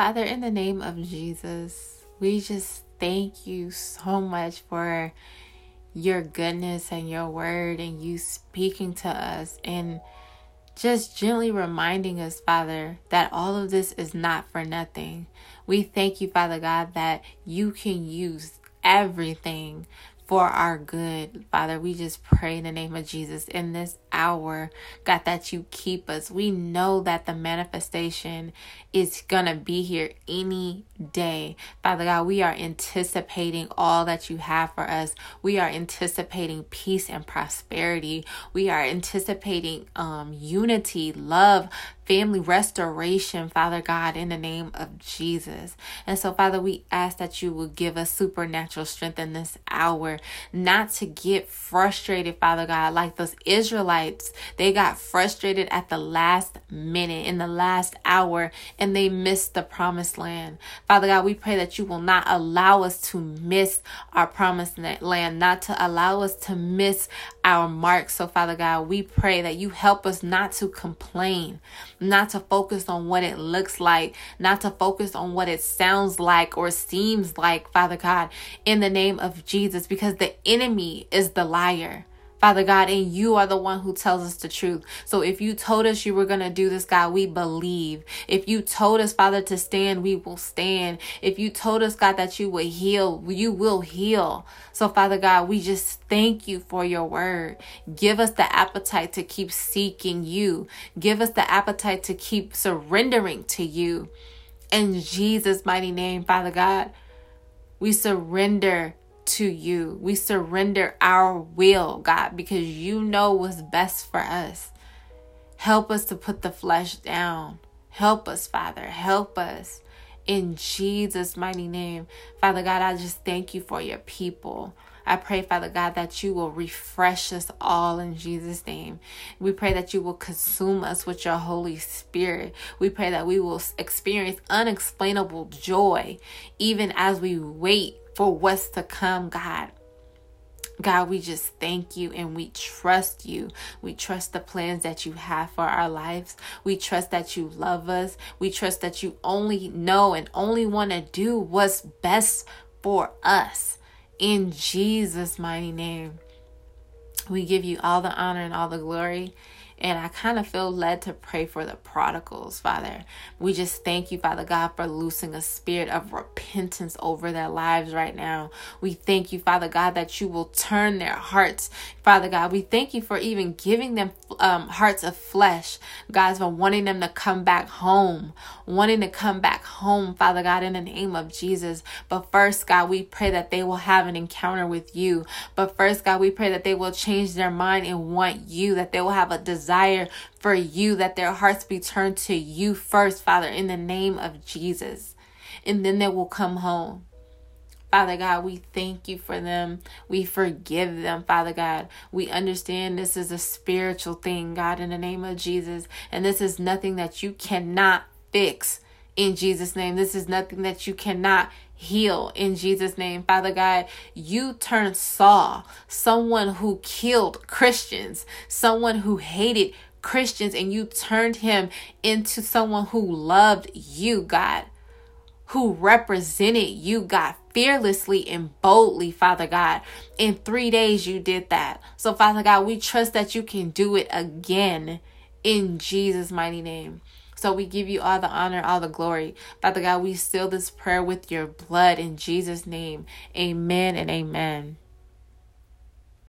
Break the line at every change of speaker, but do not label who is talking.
Father, in the name of Jesus, we just thank you so much for your goodness and your word and you speaking to us and just gently reminding us, Father, that all of this is not for nothing. We thank you, Father God, that you can use everything for our good. Father, we just pray in the name of Jesus in this hour, God, that you keep us. We know that the manifestation is going to be here any day. Father God, we are anticipating all that you have for us. We are anticipating peace and prosperity. We are anticipating um, unity, love, family restoration, Father God, in the name of Jesus. And so, Father, we ask that you will give us supernatural strength in this hour, not to get frustrated, Father God, like those Israelites. They got frustrated at the last minute, in the last hour, and they missed the promised land. Father God, we pray that you will not allow us to miss our promised land, not to allow us to miss our mark. So, Father God, we pray that you help us not to complain not to focus on what it looks like, not to focus on what it sounds like or seems like, Father God, in the name of Jesus, because the enemy is the liar. Father God, and you are the one who tells us the truth. So if you told us you were going to do this, God, we believe. If you told us, Father, to stand, we will stand. If you told us, God, that you would heal, you will heal. So, Father God, we just thank you for your word. Give us the appetite to keep seeking you. Give us the appetite to keep surrendering to you. In Jesus' mighty name, Father God, we surrender to you. We surrender our will, God, because you know what's best for us. Help us to put the flesh down. Help us, Father. Help us. In Jesus' mighty name. Father God, I just thank you for your people. I pray, Father God, that you will refresh us all in Jesus' name. We pray that you will consume us with your Holy Spirit. We pray that we will experience unexplainable joy even as we wait for what's to come, God. God, we just thank you and we trust you. We trust the plans that you have for our lives. We trust that you love us. We trust that you only know and only want to do what's best for us. In Jesus' mighty name, we give you all the honor and all the glory. And I kind of feel led to pray for the prodigals, Father. We just thank you, Father God, for loosing a spirit of repentance over their lives right now. We thank you, Father God, that you will turn their hearts, Father God. We thank you for even giving them um, hearts of flesh, God, for wanting them to come back home, wanting to come back home, Father God, in the name of Jesus. But first, God, we pray that they will have an encounter with you. But first, God, we pray that they will change their mind and want you, that they will have a desire desire for you, that their hearts be turned to you first, Father, in the name of Jesus. And then they will come home. Father God, we thank you for them. We forgive them, Father God. We understand this is a spiritual thing, God, in the name of Jesus. And this is nothing that you cannot fix in Jesus' name. This is nothing that you cannot heal in Jesus' name. Father God, you turned Saul, someone who killed Christians, someone who hated Christians, and you turned him into someone who loved you, God, who represented you, God, fearlessly and boldly, Father God. In three days, you did that. So, Father God, we trust that you can do it again in Jesus' mighty name. So we give you all the honor, all the glory. Father God, we seal this prayer with your blood in Jesus' name. Amen and amen.